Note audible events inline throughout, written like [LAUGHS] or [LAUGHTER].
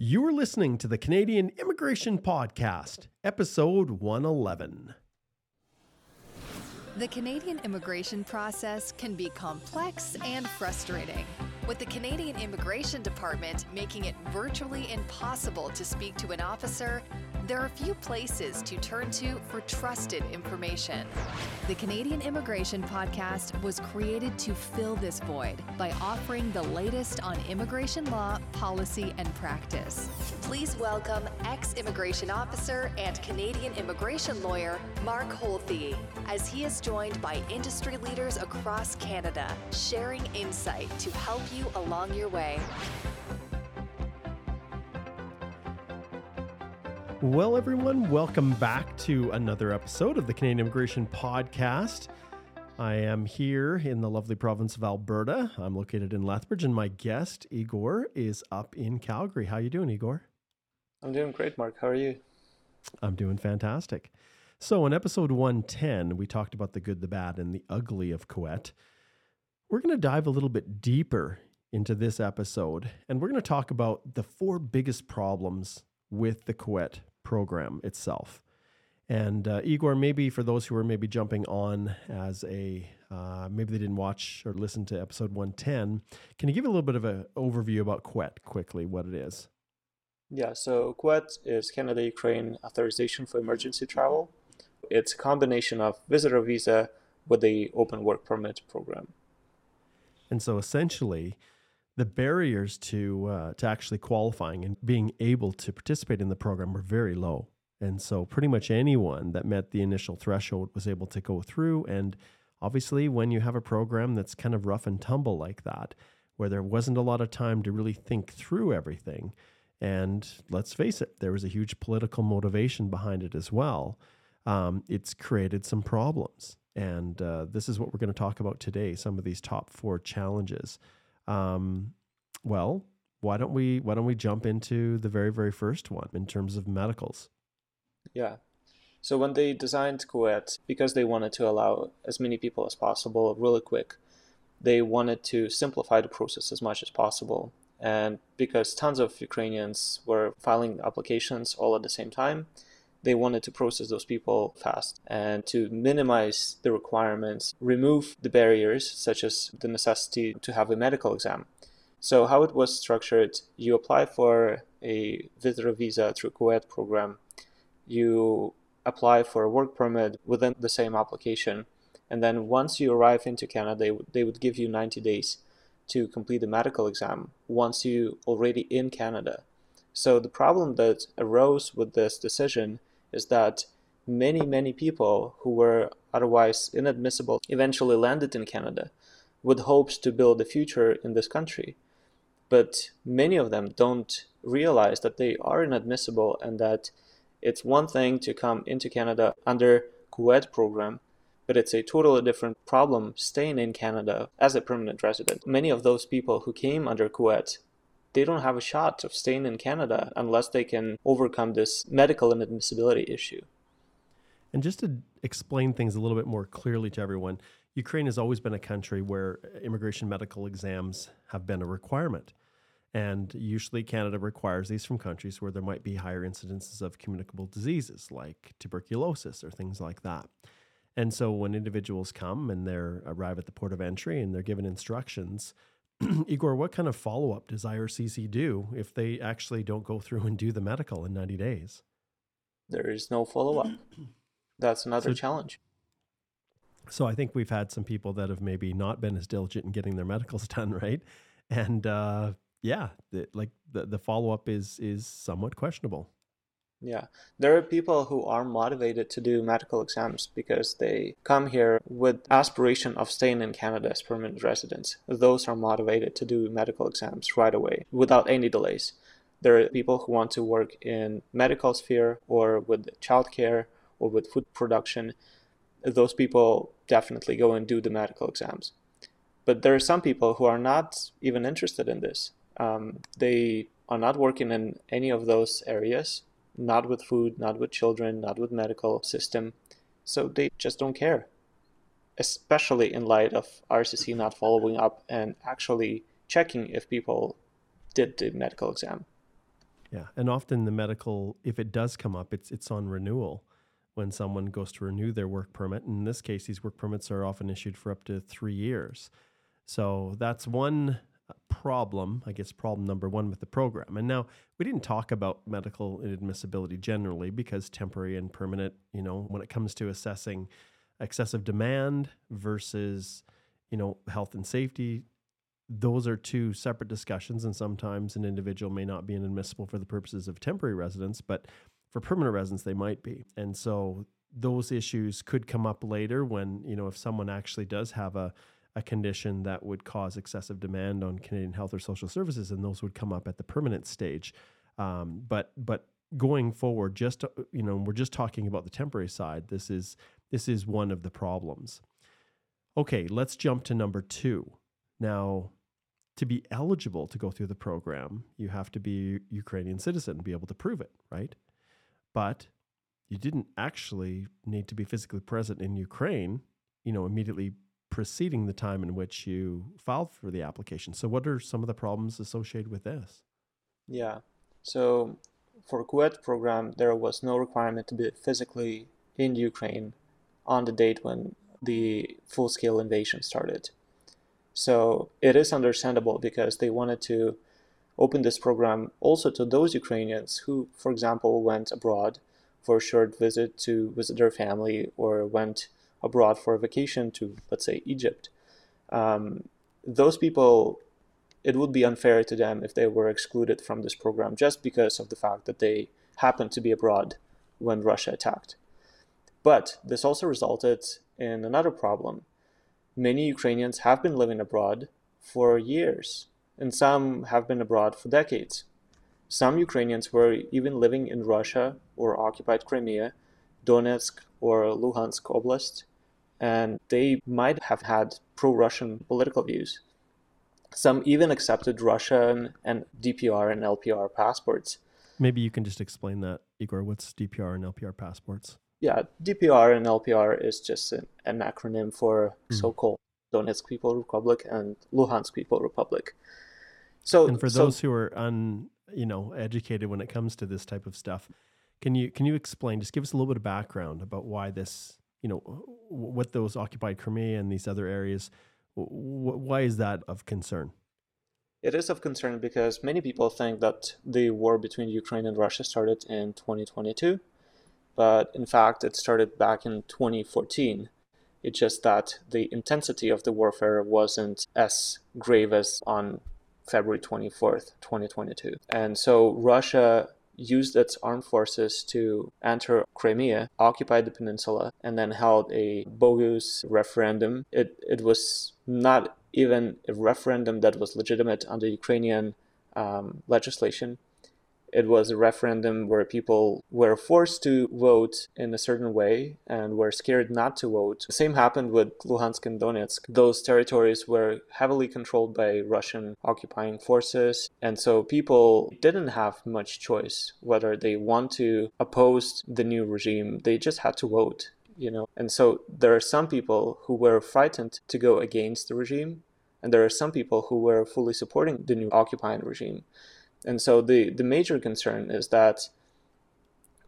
You are listening to the Canadian Immigration Podcast, episode 111. The Canadian immigration process can be complex and frustrating, with the Canadian Immigration Department making it virtually impossible to speak to an officer there are a few places to turn to for trusted information. The Canadian Immigration Podcast was created to fill this void by offering the latest on immigration law, policy, and practice. Please welcome ex immigration officer and Canadian immigration lawyer Mark Holthe, as he is joined by industry leaders across Canada, sharing insight to help you along your way. Well, everyone, welcome back to another episode of the Canadian Immigration Podcast. I am here in the lovely province of Alberta. I'm located in Lethbridge, and my guest Igor is up in Calgary. How are you doing, Igor? I'm doing great, Mark. How are you? I'm doing fantastic. So, in episode 110, we talked about the good, the bad, and the ugly of CUAET. We're going to dive a little bit deeper into this episode, and we're going to talk about the four biggest problems with the CUAET program itself. And uh, Igor, maybe for those who are maybe jumping on as a uh, maybe they didn't watch or listen to episode 110, can you give a little bit of an overview about CUAET quickly, what it is? Yeah, so CUAET is Canada Ukraine Authorization for Emergency Travel. It's a combination of visitor visa with the open work permit program. And so essentially, the barriers to uh, to actually qualifying and being able to participate in the program were very low. And so pretty much anyone that met the initial threshold was able to go through. And obviously, when you have a program that's kind of rough and tumble like that, where there wasn't a lot of time to really think through everything, and let's face it, there was a huge political motivation behind it as well. Um, it's created some problems. And uh, this is what we're going to talk about today some of these top four challenges. Um, well, why don't we why don't we jump into the very very first one in terms of medicals? Yeah. So when they designed CUAET, because they wanted to allow as many people as possible really quick, they wanted to simplify the process as much as possible. And because tons of Ukrainians were filing applications all at the same time, they wanted to process those people fast and to minimize the requirements, remove the barriers, such as the necessity to have a medical exam. So, how it was structured you apply for a visitor visa through CUAET program, you apply for a work permit within the same application, and then once you arrive into Canada, they, they would give you 90 days to complete the medical exam once you already in Canada. So the problem that arose with this decision is that many, many people who were otherwise inadmissible eventually landed in Canada with hopes to build a future in this country. But many of them don't realize that they are inadmissible and that it's one thing to come into Canada under CUAET program, but it's a totally different problem staying in Canada as a permanent resident. Many of those people who came under CUAET they don't have a shot of staying in Canada unless they can overcome this medical inadmissibility issue. And just to explain things a little bit more clearly to everyone, Ukraine has always been a country where immigration medical exams have been a requirement. And usually, Canada requires these from countries where there might be higher incidences of communicable diseases like tuberculosis or things like that. And so, when individuals come and they arrive at the port of entry and they're given instructions [CLEARS THROAT] Igor, what kind of follow up does IRCC do if they actually don't go through and do the medical in 90 days? There is no follow up. [CLEARS THROAT] That's another so, challenge. So I think we've had some people that have maybe not been as diligent in getting their medicals [LAUGHS] done, right? And uh, yeah, the, like the, the follow up is is somewhat questionable. Yeah, there are people who are motivated to do medical exams because they come here with aspiration of staying in Canada as permanent residents. Those are motivated to do medical exams right away without any delays. There are people who want to work in medical sphere or with childcare or with food production. Those people definitely go and do the medical exams. But there are some people who are not even interested in this. Um, they are not working in any of those areas not with food, not with children, not with medical system. So they just don't care, especially in light of RCC not following up and actually checking if people did the medical exam. Yeah, and often the medical, if it does come up, it's it's on renewal when someone goes to renew their work permit. In this case, these work permits are often issued for up to three years. So that's one problem, I guess, problem number one with the program. And now we didn't talk about medical inadmissibility generally because temporary and permanent, you know, when it comes to assessing excessive demand versus, you know, health and safety, those are two separate discussions. And sometimes an individual may not be inadmissible for the purposes of temporary residence, but for permanent residence, they might be. And so those issues could come up later when, you know, if someone actually does have a a condition that would cause excessive demand on Canadian health or social services, and those would come up at the permanent stage. Um, but but going forward, just you know, we're just talking about the temporary side. This is this is one of the problems. Okay, let's jump to number two. Now, to be eligible to go through the program, you have to be a Ukrainian citizen and be able to prove it, right? But you didn't actually need to be physically present in Ukraine, you know, immediately preceding the time in which you filed for the application. So, what are some of the problems associated with this? Yeah. So, for CUAET program, there was no requirement to be physically in Ukraine on the date when the full scale invasion started. So, it is understandable because they wanted to open this program also to those Ukrainians who, for example, went abroad for a short visit to visit their family or went abroad for a vacation to, let's say, Egypt, um, those people, it would be unfair to them if they were excluded from this program just because of the fact that they happened to be abroad when Russia attacked. But this also resulted in another problem. Many Ukrainians have been living abroad for years, and some have been abroad for decades. Some Ukrainians were even living in Russia or occupied Crimea, Donetsk or Luhansk Oblast, and they might have had pro Russian political views. Some even accepted Russian and DPR and LPR passports. Maybe you can just explain that, Igor. What's DPR and LPR passports? Yeah, DPR and LPR is just an, an acronym for mm. so called Donetsk People Republic and Luhansk People Republic. So, and for so, those who are un, you know, educated when it comes to this type of stuff, can you can you explain? Just give us a little bit of background about why this you know, what those occupied Crimea and these other areas, why is that of concern? It is of concern because many people think that the war between Ukraine and Russia started in 2022, but in fact, it started back in 2014. It's just that the intensity of the warfare wasn't as grave as on February 24th, 2022. And so Russia used its armed forces to enter Crimea, occupy the peninsula, and then held a bogus referendum. It, it was not even a referendum that was legitimate under Ukrainian um, legislation. It was a referendum where people were forced to vote in a certain way and were scared not to vote. The same happened with Luhansk and Donetsk. Those territories were heavily controlled by Russian occupying forces, and so people didn't have much choice whether they want to oppose the new regime. They just had to vote you know and so there are some people who were frightened to go against the regime and there are some people who were fully supporting the new occupying regime and so the, the major concern is that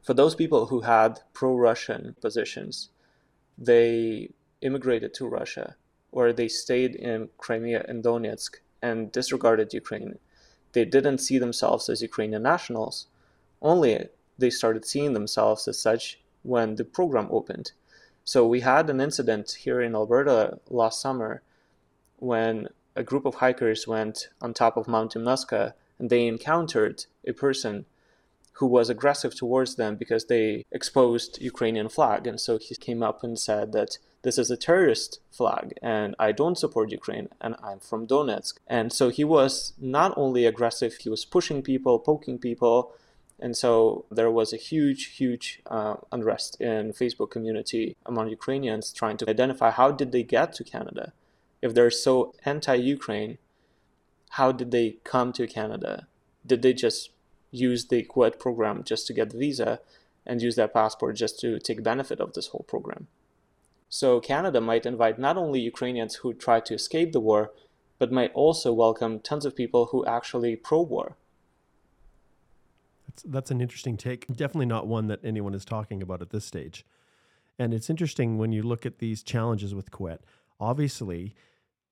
for those people who had pro Russian positions, they immigrated to Russia or they stayed in Crimea and Donetsk and disregarded Ukraine. They didn't see themselves as Ukrainian nationals, only they started seeing themselves as such when the program opened. So we had an incident here in Alberta last summer when a group of hikers went on top of Mount Yamnuska they encountered a person who was aggressive towards them because they exposed Ukrainian flag. And so he came up and said that this is a terrorist flag and I don't support Ukraine and I'm from Donetsk. And so he was not only aggressive, he was pushing people, poking people. And so there was a huge, huge uh, unrest in Facebook community among Ukrainians trying to identify how did they get to Canada? If they're so anti-Ukraine, how did they come to Canada? Did they just use the CUAET program just to get the visa and use their passport just to take benefit of this whole program? So Canada might invite not only Ukrainians who try to escape the war, but might also welcome tons of people who actually pro-war. That's, that's an interesting take. Definitely not one that anyone is talking about at this stage. And it's interesting when you look at these challenges with CUAET. Obviously,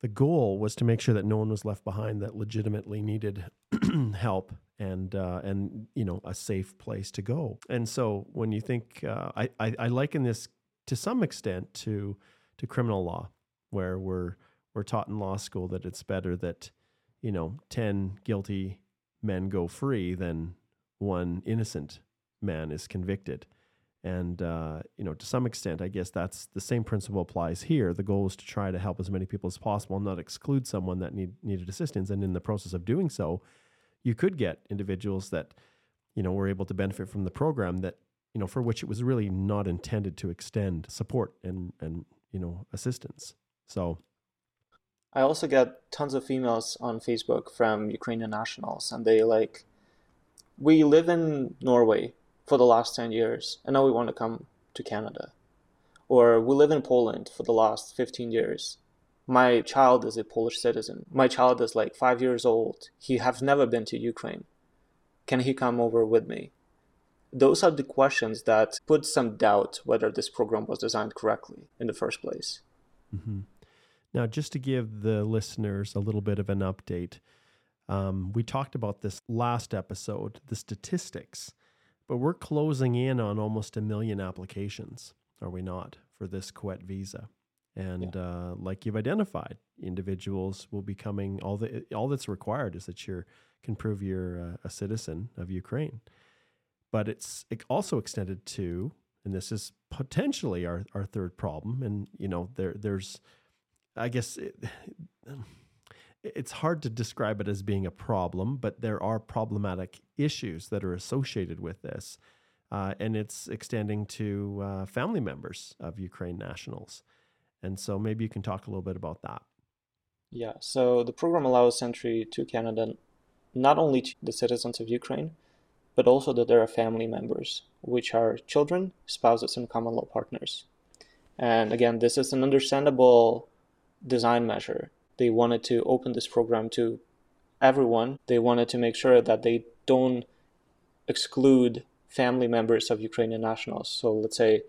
the goal was to make sure that no one was left behind that legitimately needed [CLEARS THROAT] help and uh, and you know a safe place to go. And so when you think, uh, I, I I liken this to some extent to to criminal law, where we're we're taught in law school that it's better that you know ten guilty men go free than one innocent man is convicted. And uh, you know, to some extent, I guess that's the same principle applies here. The goal is to try to help as many people as possible, and not exclude someone that need, needed assistance. And in the process of doing so, you could get individuals that you know were able to benefit from the program that you know for which it was really not intended to extend support and and you know assistance. So. I also get tons of emails on Facebook from Ukrainian nationals, and they like, we live in Norway for the last 10 years and now we want to come to Canada. Or we live in Poland for the last 15 years. My child is a Polish citizen. My child is like five years old. He has never been to Ukraine. Can he come over with me? Those are the questions that put some doubt whether this program was designed correctly in the first place. Mm-hmm. Now, just to give the listeners a little bit of an update, um, we talked about this last episode, the statistics but we're closing in on almost a million applications, are we not, for this CUAET visa? And yeah. uh, like you've identified, individuals will be coming. All the all that's required is that you can prove you're uh, a citizen of Ukraine. But it's also extended to, and this is potentially our, our third problem. And you know, there there's, I guess, it, [SIGHS] it's hard to describe it as being a problem, but there are problematic issues that are associated with this. Uh, and it's extending to uh, family members of Ukraine nationals. And so maybe you can talk a little bit about that. Yeah, so the program allows entry to Canada not only to the citizens of Ukraine, but also that there are family members, which are children, spouses, and common law partners. And again, this is an understandable design measure they wanted to open this program to everyone. They wanted to make sure that they don't exclude family members of Ukrainian nationals. So let's say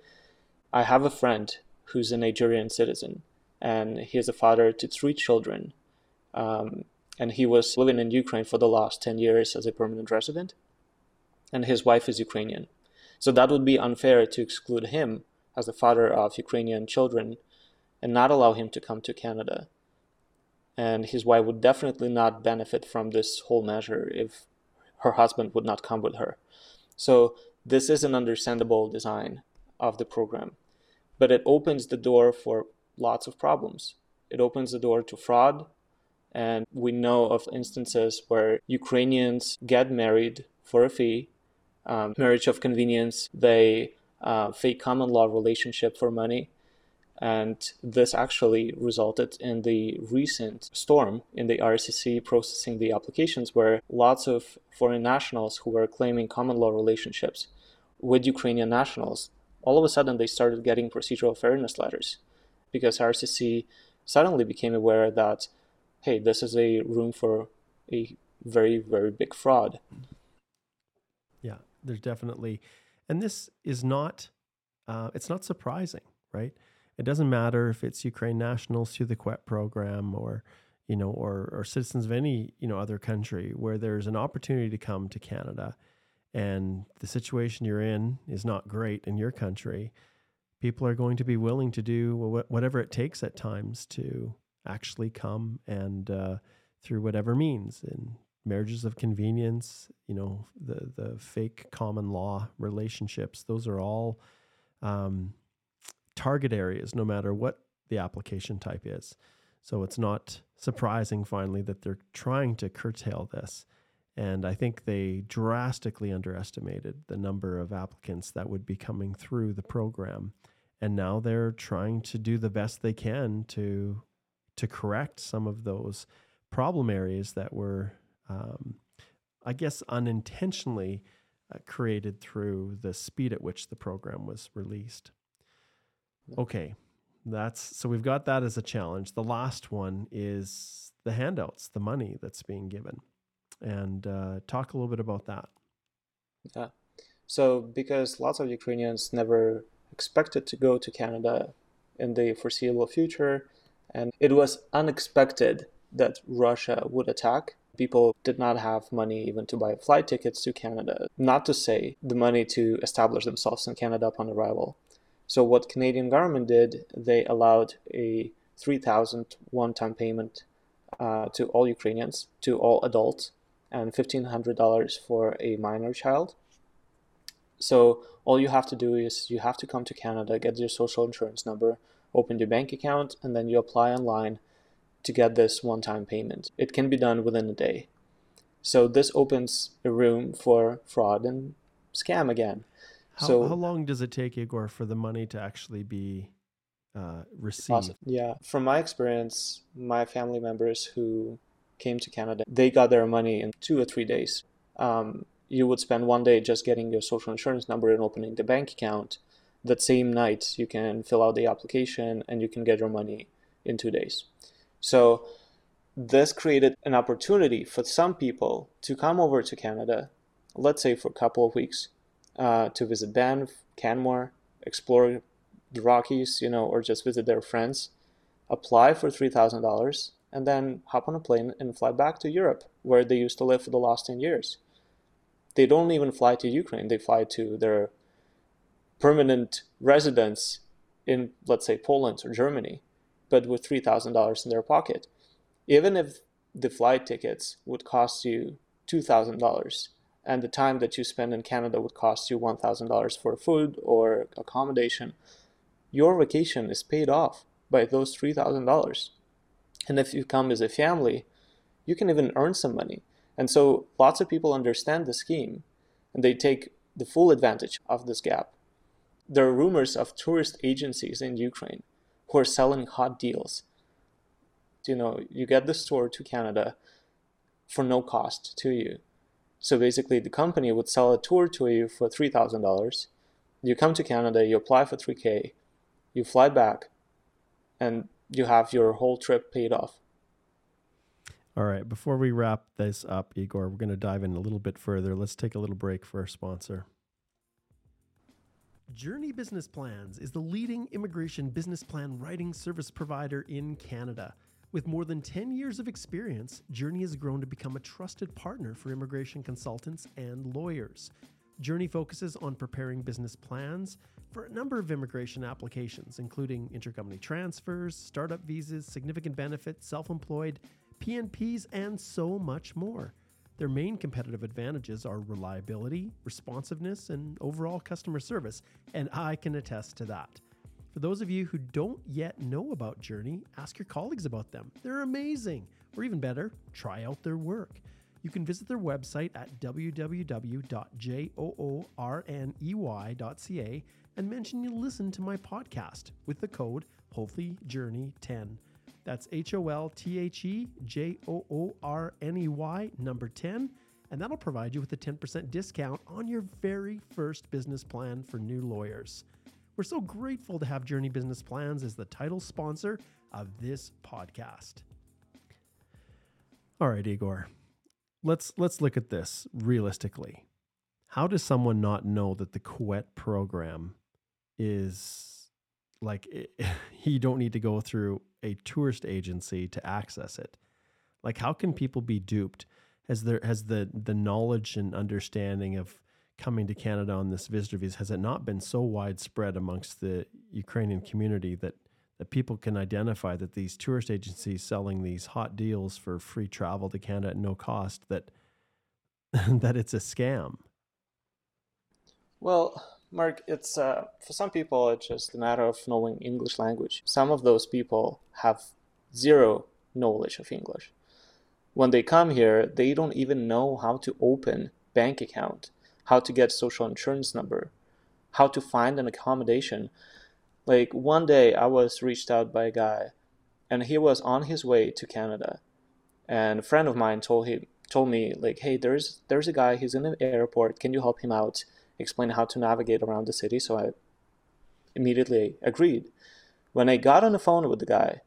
I have a friend who's a Nigerian citizen and he is a father to three children. Um, and he was living in Ukraine for the last 10 years as a permanent resident. And his wife is Ukrainian. So that would be unfair to exclude him as the father of Ukrainian children and not allow him to come to Canada and his wife would definitely not benefit from this whole measure if her husband would not come with her. So this is an understandable design of the program, but it opens the door for lots of problems. It opens the door to fraud, and we know of instances where Ukrainians get married for a fee, um, marriage of convenience, they uh, fake common law relationship for money, and this actually resulted in the recent storm in the RCC processing the applications where lots of foreign nationals who were claiming common law relationships with Ukrainian nationals, all of a sudden they started getting procedural fairness letters because RCC suddenly became aware that, hey, this is a room for a very, very big fraud. Yeah, there's definitely, and this is not, uh, it's not surprising, right? It doesn't matter if it's Ukraine nationals through the CUAET program or you know, or or citizens of any you know other country where there's an opportunity to come to Canada, and the situation you're in is not great in your country. People are going to be willing to do whatever it takes at times to actually come and uh, through whatever means in marriages of convenience, you know, the the fake common law relationships. Those are all um, target areas no matter what the application type is. So it's not surprising finally that they're trying to curtail this. And I think they drastically underestimated the number of applicants that would be coming through the program. And now they're trying to do the best they can to to correct some of those problem areas that were, um, I guess, unintentionally uh, created through the speed at which the program was released. Okay. That's so we've got that as a challenge. The last one is the handouts, the money that's being given. And uh, talk a little bit about that. Yeah. So because lots of Ukrainians never expected to go to Canada in the foreseeable future, and it was unexpected that Russia would attack. People did not have money even to buy flight tickets to Canada, not to say the money to establish themselves in Canada upon arrival. So what Canadian government did, they allowed a 3,000 one-time payment uh, to all Ukrainians, to all adults, and $1,500 for a minor child. So all you have to do is you have to come to Canada, get your social insurance number, open your bank account, and then you apply online to get this one-time payment. It can be done within a day. So this opens a room for fraud and scam again. How, so how long does it take, Igor, for the money to actually be uh, received? Yeah, from my experience, my family members who came to Canada, they got their money in two or three days. Um, you would spend one day just getting your social insurance number and opening the bank account. That same night, you can fill out the application and you can get your money in two days. So this created an opportunity for some people to come over to Canada, let's say for a couple of weeks, uh, to visit Banff, Canmore, explore the Rockies, you know, or just visit their friends, apply for $3,000, and then hop on a plane and fly back to Europe, where they used to live for the last 10 years. They don't even fly to Ukraine, they fly to their permanent residence in, let's say, Poland or Germany but with $3,000 in their pocket. Even if the flight tickets would cost you $2,000 and the time that you spend in Canada would cost you $1,000 for food or accommodation, your vacation is paid off by those $3,000. And if you come as a family, you can even earn some money. And so lots of people understand the scheme and they take the full advantage of this gap. There are rumors of tourist agencies in Ukraine who are selling hot deals. You know, you get the store to Canada for no cost to you. So basically, the company would sell a tour to you for $3,000. You come to Canada, you apply for 3K, you fly back, and you have your whole trip paid off. All right. Before we wrap this up, Igor, we're going to dive in a little bit further. Let's take a little break for our sponsor. Joorney Business Plans is the leading immigration business plan writing service provider in Canada. With more than 10 years of experience, Joorney has grown to become a trusted partner for immigration consultants and lawyers. Joorney focuses on preparing business plans for a number of immigration applications, including intercompany transfers, startup visas, significant benefits, self employed, PNPs, and so much more. Their main competitive advantages are reliability, responsiveness, and overall customer service, and I can attest to that. For those of you who don't yet know about Joorney, ask your colleagues about them. They're amazing. Or even better, try out their work. You can visit their website at www.joorney.ca and mention you listen to my podcast with the code HOLTHEJOORNEY10. That's H O L T H E J O O R N E Y, number 10. And that'll provide you with a 10% discount on your very first business plan for new lawyers. We're so grateful to have Joorney Business Plans as the title sponsor of this podcast. All right, Igor. Let's let's look at this realistically. How does someone not know that the CUAET program is like it, [LAUGHS] you don't need to go through a tourist agency to access it. Like how can people be duped? Has there has the the knowledge and understanding of coming to Canada on this visitor visa has it not been so widespread amongst the Ukrainian community that that people can identify that these tourist agencies selling these hot deals for free travel to Canada at no cost that [LAUGHS] that it's a scam? Well, Mark, it's uh, for some people it's just a matter of knowing English language. Some of those people have zero knowledge of English. When they come here, they don't even know how to open bank account, how to get social insurance number, how to find an accommodation. Like one day I was reached out by a guy and he was on his way to Canada. And a friend of mine told him told me like, "Hey, there's there's a guy, he's in the airport. Can you help him out?" explain how to navigate around the city. So I immediately agreed. When I got on the phone with the guy,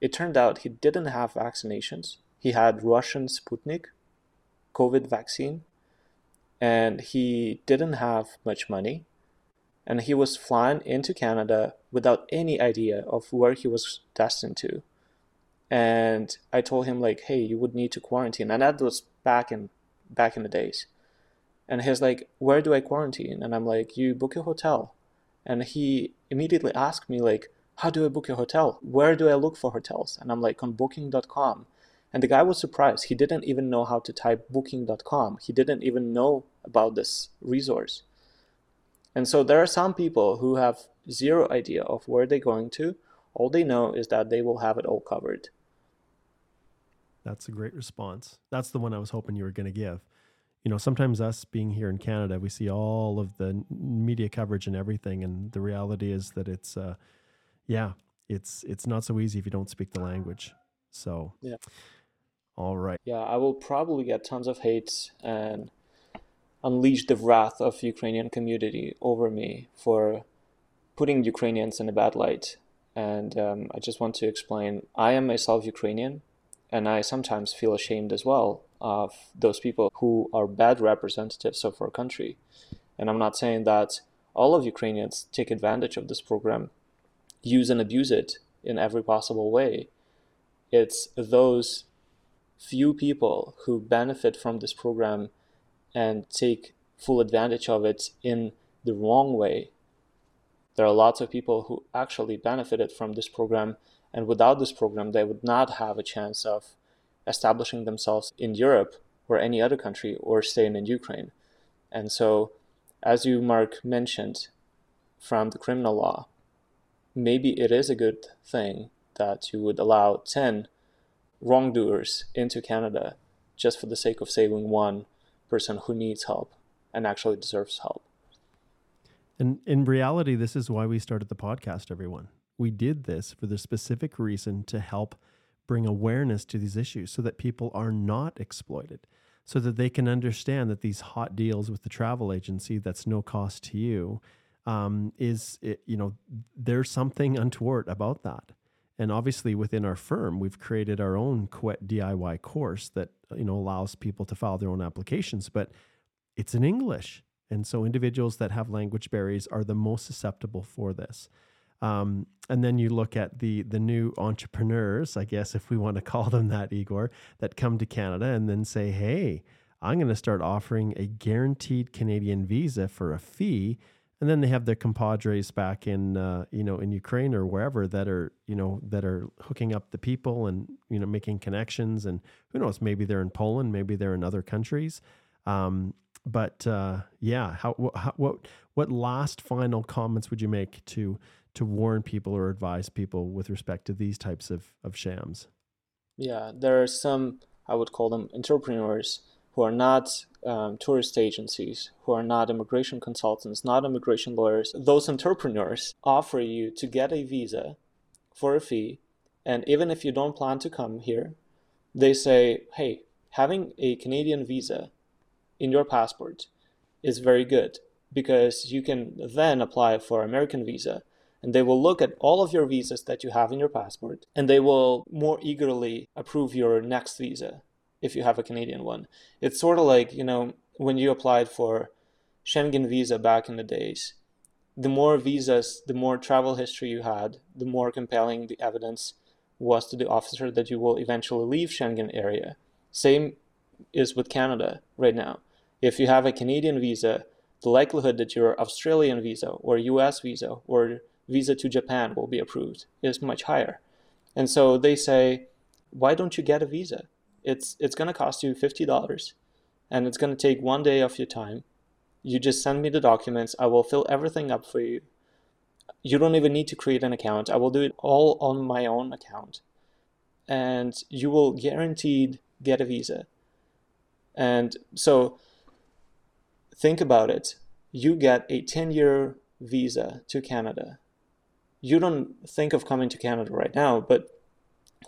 it turned out he didn't have vaccinations. He had Russian Sputnik COVID vaccine. And he didn't have much money and he was flying into Canada without any idea of where he was destined to. And I told him like, "Hey, you would need to quarantine." And that was back in back in the days. And he's like, "Where do I quarantine?" And I'm like, "You book a hotel." And he immediately asked me like, "How do I book a hotel? Where do I look for hotels?" And I'm like, "On booking.com." And the guy was surprised. He didn't even know how to type booking.com. He didn't even know about this resource. And so there are some people who have zero idea of where they're going to. All they know is that they will have it all covered. That's a great response. That's the one I was hoping you were going to give. You know, sometimes us being here in Canada, we see all of the media coverage and everything, and the reality is that it's, uh, yeah, it's it's not so easy if you don't speak the language. So, yeah, all right. Yeah, I will probably get tons of hate and unleash the wrath of Ukrainian community over me for putting Ukrainians in a bad light. And um, I just want to explain I am myself Ukrainian, and I sometimes feel ashamed as well of those people who are bad representatives of our country. And I'm not saying that all of Ukrainians take advantage of this program, use and abuse it in every possible way. It's those few people who benefit from this program and take full advantage of it in the wrong way. There are lots of people who actually benefited from this program, and without this program, they would not have a chance of establishing themselves in Europe or any other country or staying in Ukraine. And so, as you, Mark, mentioned from the criminal law, maybe it is a good thing that you would allow 10 wrongdoers into Canada just for the sake of saving one person who needs help and actually deserves help. And in reality, this is why we started the podcast, everyone. We did this for the specific reason to help bring awareness to these issues so that people are not exploited, so that they can understand that these hot deals with the travel agency that's no cost to you um, is, it, you know, there's something untoward about that. And obviously, within our firm, we've created our own CUAET DIY course that you know allows people to file their own applications, but it's in English, and so individuals that have language barriers are the most susceptible for this. Um, and then you look at the the new entrepreneurs, I guess if we want to [LAUGHS] call them that, Igor, that come to Canada and then say, "Hey, I'm going to start offering a guaranteed Canadian visa for a fee." And then they have their compadres back in uh, you know in Ukraine or wherever that are you know that are hooking up the people and you know making connections. And who knows maybe they're in Poland maybe they're in other countries. Um, but uh, yeah how, how, what what last final comments would you make to to warn people or advise people with respect to these types of of shams? Yeah there are some I would call them entrepreneurs who are not um, tourist agencies, who are not immigration consultants, not immigration lawyers, those entrepreneurs offer you to get a visa for a fee. And even if you don't plan to come here, they say, hey, having a Canadian visa in your passport is very good because you can then apply for American visa and they will look at all of your visas that you have in your passport and they will more eagerly approve your next visa if you have a Canadian one. It's sort of like, you know, when you applied for Schengen visa back in the days. The more visas, the more travel history you had, the more compelling the evidence was to the officer that you will eventually leave Schengen area. Same is with Canada right now. If you have a Canadian visa, the likelihood that your Australian visa or US visa or visa to Japan will be approved is much higher. And so they say, why don't you get a visa? It's it's going to cost you $50 and it's going to take one day of your time. You just send me the documents. I will fill everything up for you. You don't even need to create an account. I will do it all on my own account. And you will guaranteed get a visa. And so think about it. You get a 10 year visa to canada. You don't think of coming to canada right now but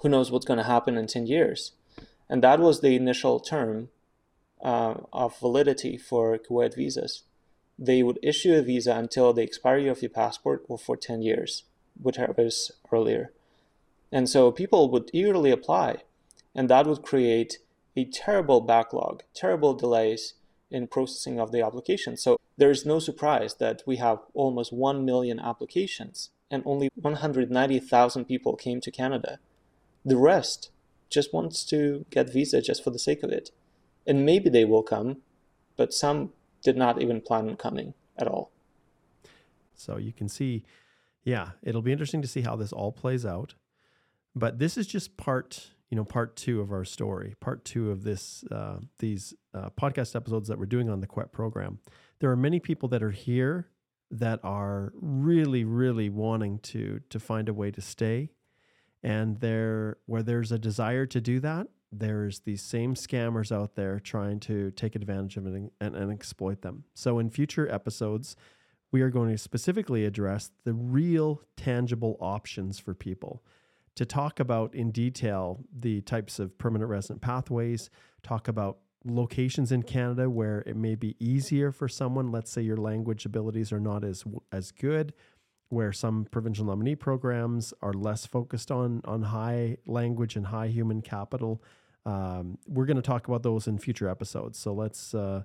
who knows what's going to happen in 10 years and that was the initial term uh, of validity for CUAET visas. They would issue a visa until the expiry of your passport or for 10 years, which was earlier. And so people would eagerly apply, and that would create a terrible backlog, terrible delays in processing of the application. So there is no surprise that we have almost 1 million applications and only 190,000 people came to Canada. The rest just wants to get visa just for the sake of it. And maybe they will come, but some did not even plan on coming at all. So you can see, yeah, it'll be interesting to see how this all plays out. But this is just part, you know, part two of our story, part two of this, uh, these uh, podcast episodes that we're doing on the CUAET program. There are many people that are here that are really, really wanting to to find a way to stay, and there where there's a desire to do that, there's these same scammers out there trying to take advantage of it and, and, and exploit them. So in future episodes, we are going to specifically address the real tangible options for people to talk about in detail the types of permanent resident pathways, talk about locations in Canada where it may be easier for someone, let's say your language abilities are not as as good, where some provincial nominee programs are less focused on on high language and high human capital um, we're going to talk about those in future episodes. So let's, uh,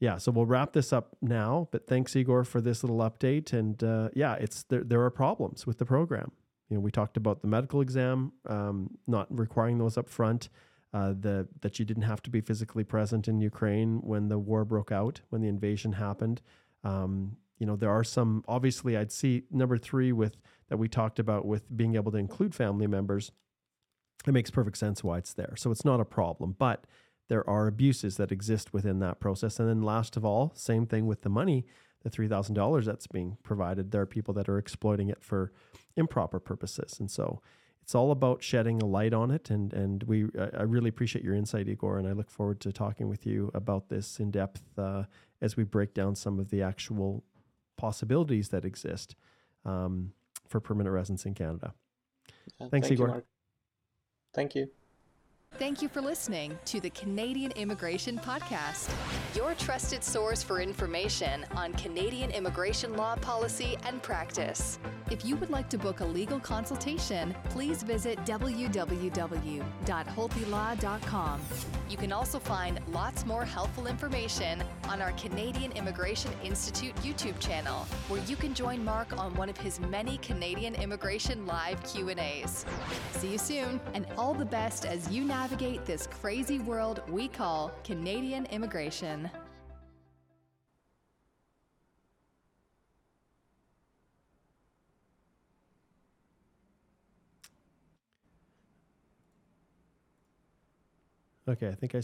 yeah, so we'll wrap this up now. But thanks, Igor, for this little update. And uh, yeah, it's there. There are problems with the program. You know, we talked about the medical exam um, not requiring those up front. Uh, the that you didn't have to be physically present in Ukraine when the war broke out, when the invasion happened. Um, you know, there are some. Obviously, I'd see number three with that we talked about with being able to include family members it makes perfect sense why it's there. So it's not a problem, but there are abuses that exist within that process. And then last of all, same thing with the money, the $3,000 that's being provided. There are people that are exploiting it for improper purposes. And so it's all about shedding a light on it. And, and we, I really appreciate your insight, Igor. And I look forward to talking with you about this in depth uh, as we break down some of the actual possibilities that exist um, for permanent residence in Canada. Yeah, Thanks, thank Igor. You, Thank you. Thank you for listening to the Canadian Immigration Podcast, your trusted source for information on Canadian immigration law policy and practice. If you would like to book a legal consultation, please visit www.holthelaw.com. You can also find lots more helpful information on our Canadian Immigration Institute YouTube channel, where you can join Mark on one of his many Canadian immigration live Q&As. See you soon, and all the best as you navigate navigate this crazy world we call Canadian immigration. Okay, I think I